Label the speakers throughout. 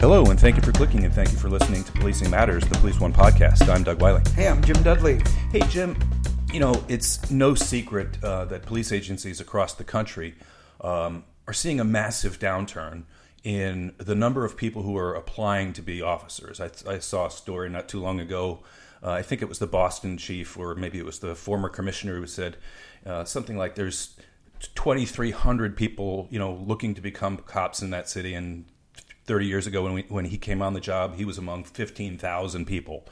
Speaker 1: Hello, and thank you for clicking, and thank you for listening to Policing Matters, the Police One podcast. I'm Doug Wyllie.
Speaker 2: Hey, I'm Jim Dudley.
Speaker 1: Hey, Jim, you know, it's no secret uh, that police agencies across the country um, are seeing a massive downturn in the number of people who are applying to be officers. I, I saw a story not too long ago. Uh, I think it was the Boston chief, or maybe it was the former commissioner, who said uh, something like there's 2,300 people, you know, looking to become cops in that city, and 30 years ago when we, when he came on the job, he was among 15,000 people.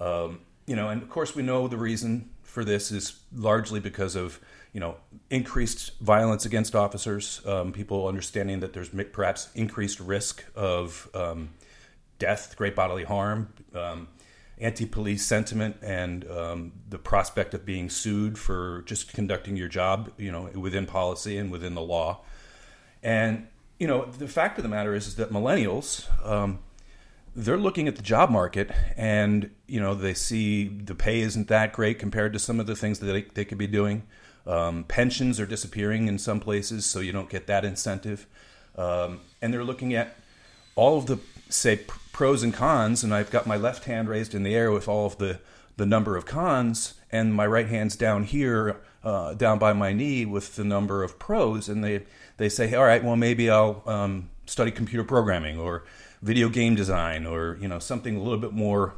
Speaker 1: Um, you know, and of course we know the reason for this is largely because of you know increased violence against officers, um, people understanding that there's perhaps increased risk of um, death, great bodily harm, um, anti-police sentiment, and um, the prospect of being sued for just conducting your job, you know, within policy and within the law. And you know, the fact of the matter is, is that millennials, um, they're looking at the job market and, you know, they see the pay isn't that great compared to some of the things that they, they could be doing. Um, pensions are disappearing in some places, so you don't get that incentive. Um, and they're looking at all of the, say, pros and cons, and I've got my left hand raised in the air with all of the, the number of cons, and my right hand's down here, uh, down by my knee with the number of pros, and they they say, all right, well maybe I'll um, study computer programming or video game design or you know something a little bit more,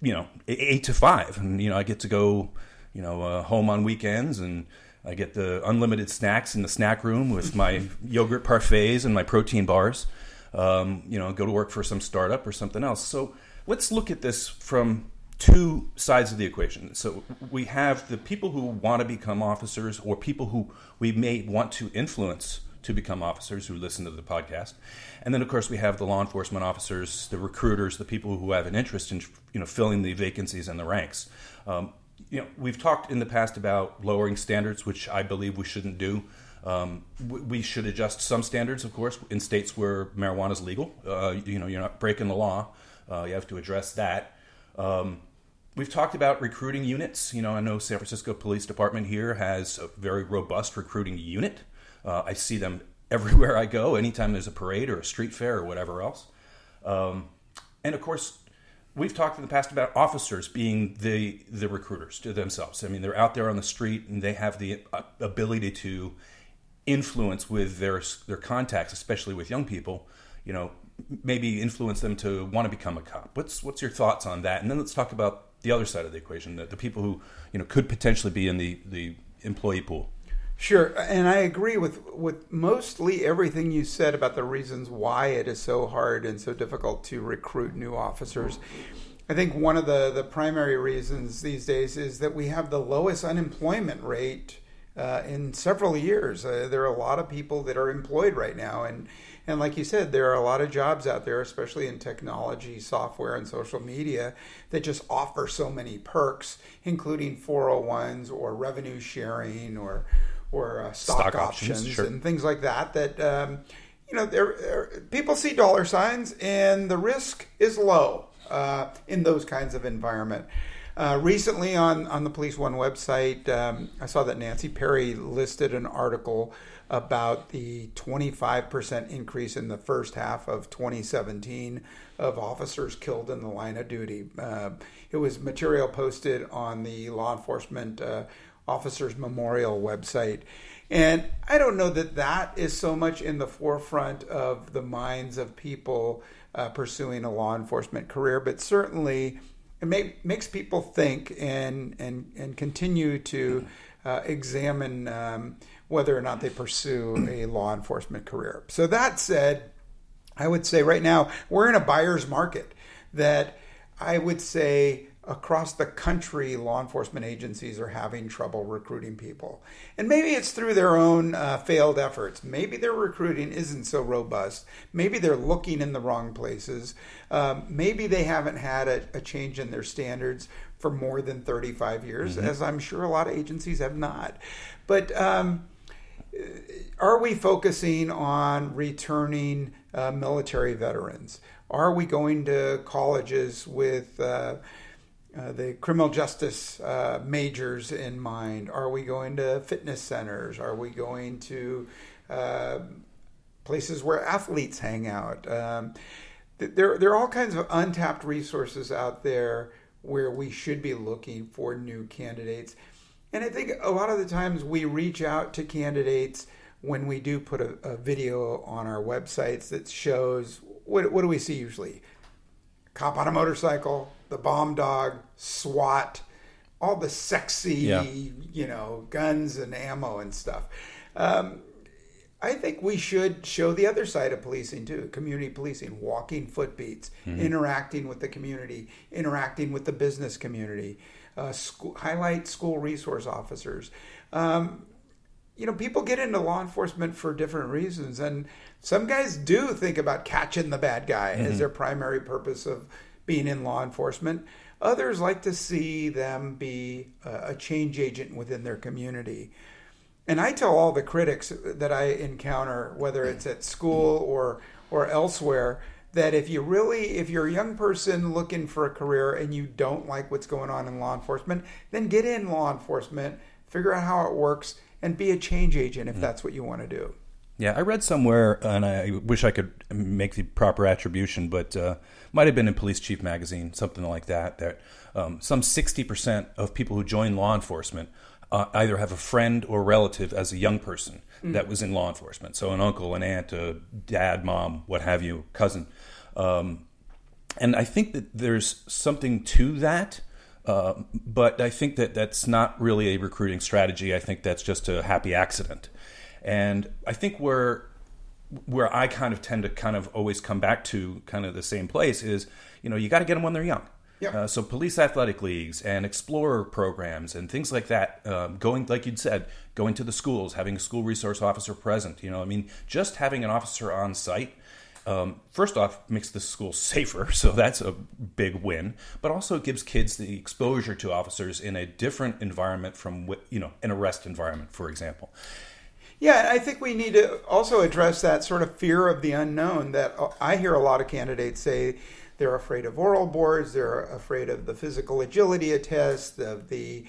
Speaker 1: you know, eight to five, and you know I get to go, you know, uh, home on weekends and. I get the unlimited snacks in the snack room with my yogurt parfaits and my protein bars. Um, you know, go to work for some startup or something else. So let's look at this from two sides of the equation. So we have the people who want to become officers or people who we may want to influence to become officers who listen to the podcast. And then of course we have the law enforcement officers, the recruiters, the people who have an interest in you know filling the vacancies in the ranks. Um, you know, we've talked in the past about lowering standards, which I believe we shouldn't do. Um, we should adjust some standards, of course, in states where marijuana is legal. Uh, you know, you're not breaking the law. Uh, you have to address that. Um, we've talked about recruiting units. You know, I know San Francisco Police Department here has a very robust recruiting unit. Uh, I see them everywhere I go, anytime there's a parade or a street fair or whatever else. Um, and of course, we've talked in the past about officers being the the recruiters to themselves. I mean, they're out there on the street and they have the uh, ability to influence with their their contacts, especially with young people. You know, maybe influence them to want to become a cop. What's what's your thoughts on that? And then let's talk about the other side of the equation, the, the people who you know could potentially be in the the employee pool.
Speaker 2: Sure, and I agree with with mostly everything you said about the reasons why it is so hard and so difficult to recruit new officers. I think one of the the primary reasons these days is that we have the lowest unemployment rate uh, in several years. Uh, there are a lot of people that are employed right now, and and like you said, there are a lot of jobs out there, especially in technology, software, and social media, that just offer so many perks, including 401s or revenue sharing or or uh, stock, stock, options, options sure. and things like that. That um, you know, there people see dollar signs, and the risk is low uh, in those kinds of environment. Uh, recently, on on the Police One website, um, I saw that Nancy Perry listed an article about the 25% increase in the first half of 2017 of officers killed in the line of duty. Uh, it was material posted on the law enforcement uh, officers memorial website. And I don't know that that is so much in the forefront of the minds of people uh, pursuing a law enforcement career, but certainly it makes people think and, and, and continue to uh, examine. Um, whether or not they pursue a law enforcement career. So, that said, I would say right now we're in a buyer's market that I would say across the country, law enforcement agencies are having trouble recruiting people. And maybe it's through their own uh, failed efforts. Maybe their recruiting isn't so robust. Maybe they're looking in the wrong places. Um, maybe they haven't had a, a, change in their standards for more than 35 years, mm-hmm. as I'm sure a lot of agencies have not. But um, are we focusing on returning uh, military veterans? Are we going to colleges with uh, uh, the criminal justice uh, majors in mind? Are we going to fitness centers? Are we going to uh, places where athletes hang out? Um, there, there are all kinds of untapped resources out there where we should be looking for new candidates. And I think a lot of the times we reach out to candidates when we do put a, a video on our websites that shows what, what do we see usually? Cop on a motorcycle, the bomb dog, SWAT, all the sexy, yeah. you know, guns and ammo and stuff. Um, I think we should show the other side of policing too community policing, walking footbeats, mm-hmm. interacting with the community, interacting with the business community, uh, school, highlight school resource officers. Um, you know, people get into law enforcement for different reasons, and some guys do think about catching the bad guy mm-hmm. as their primary purpose of being in law enforcement. Others like to see them be a change agent within their community. And I tell all the critics that I encounter, whether it's at school or or elsewhere, that if you really if you're a young person looking for a career and you don't like what's going on in law enforcement, then get in law enforcement, figure out how it works, and be a change agent if mm. that's what you want to do.
Speaker 1: Yeah, I read somewhere, and I wish I could make the proper attribution, but uh, might have been in Police Chief magazine, something like that. That um, some sixty percent of people who join law enforcement uh, either have a friend or relative as a young person mm. that was in law enforcement. So an uncle, an aunt, a dad, mom, what have you, cousin. Um, and I think that there's something to that. Uh, but I think that that's not really a recruiting strategy. I think that's just a happy accident. And I think where where I kind of tend to kind of always come back to kind of the same place is, you know, you got to get them when they're young.
Speaker 2: Yeah.
Speaker 1: Uh, so police athletic leagues and explorer programs and things like that. Um, going, like you'd said, going to the schools, having a school resource officer present. You know, I mean, just having an officer on site. Um, first off, makes the school safer, so that's a big win. But also gives kids the exposure to officers in a different environment from, you know, an arrest environment, for example.
Speaker 2: Yeah, I think we need to also address that sort of fear of the unknown that I hear a lot of candidates say they're afraid of oral boards, they're afraid of the physical agility test, of the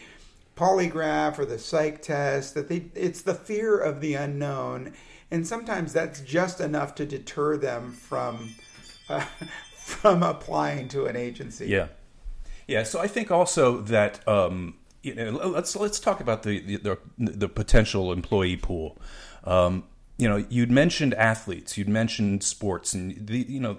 Speaker 2: polygraph or the psych test, that they, it's the fear of the unknown. And sometimes that's just enough to deter them from uh, from applying to an agency.
Speaker 1: Yeah. Yeah, so I think also that um, you know, let's let's talk about the the, the potential employee pool. Um, you know, you'd mentioned athletes, you'd mentioned sports, and the you know,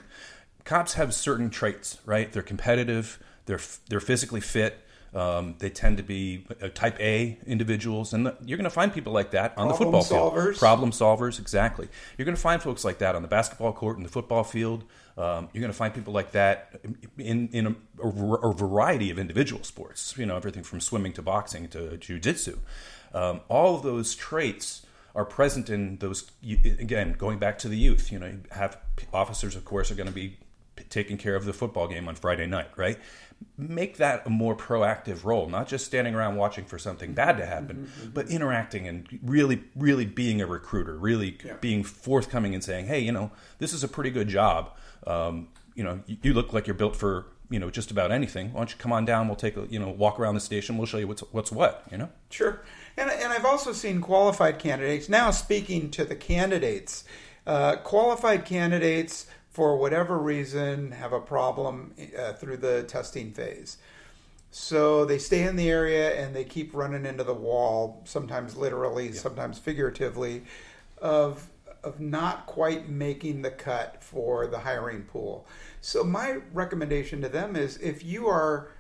Speaker 1: cops have certain traits, right? They're competitive, they're they're physically fit. Um, they tend to be uh, type A individuals, and the, you're going to find people like that on
Speaker 2: Problem
Speaker 1: the football
Speaker 2: solvers.
Speaker 1: field. Problem solvers, exactly. You're going to find folks like that on the basketball court and the football field. Um, you're going to find people like that in in a, a, variety of individual sports. You know, everything from swimming to boxing to jujitsu. Um, all of those traits are present in those. Again, going back to the youth. You know, you have officers, of course, are going to be taking care of the football game on Friday night, right? Make that a more proactive role, not just standing around watching for something bad to happen, mm-hmm, mm-hmm. but interacting and really, really being a recruiter, really yeah. being forthcoming and saying, "Hey, you know, this is a pretty good job." um, you know, you, you look like you're built for you know just about anything. Why don't you come on down? We'll take a you know walk around the station. We'll show you what's what's what. You know.
Speaker 2: Sure. And and I've also seen qualified candidates. Now speaking to the candidates, uh, qualified candidates for whatever reason have a problem uh, through the testing phase. So they stay in the area and they keep running into the wall, sometimes literally, yeah. sometimes figuratively, of of not quite making the cut for the hiring pool. So my recommendation to them is if you are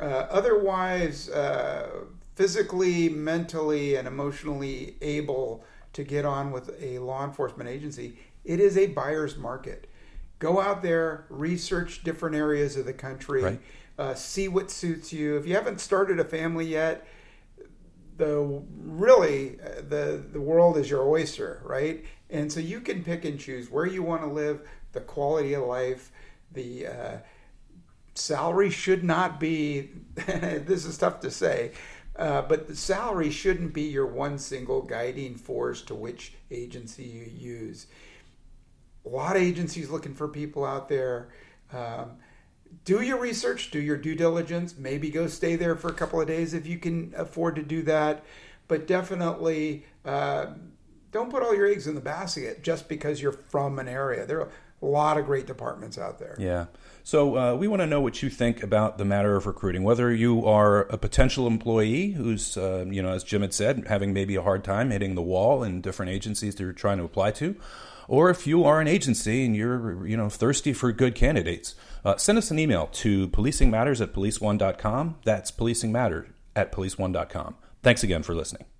Speaker 2: uh, otherwise uh, physically, mentally, and emotionally able to get on with a law enforcement agency, it is a buyer's market. Go out there, research different areas of the country,
Speaker 1: Right.
Speaker 2: uh, see what suits you. If you haven't started a family yet, the really uh, the the world is your oyster, right? And so you can pick and choose where you want to live, the quality of life, the uh, salary should not be. this is tough to say, uh, but the salary shouldn't be your one single guiding force to which agency you use. A lot of agencies looking for people out there. Um, do your research, do your due diligence, maybe go stay there for a couple of days if you can afford to do that. But definitely uh, don't put all your eggs in the basket just because you're from an area. There are a lot of great departments out there.
Speaker 1: Yeah. So uh, we want to know what you think about the matter of recruiting. Whether you are a potential employee who's, uh, you know, as Jim had said, having maybe a hard time hitting the wall in different agencies that you're trying to apply to, or if you are an agency and you're, you know, thirsty for good candidates, uh, send us an email to policingmatters at policeone.com. That's policingmatter at policeone.com. Thanks again for listening.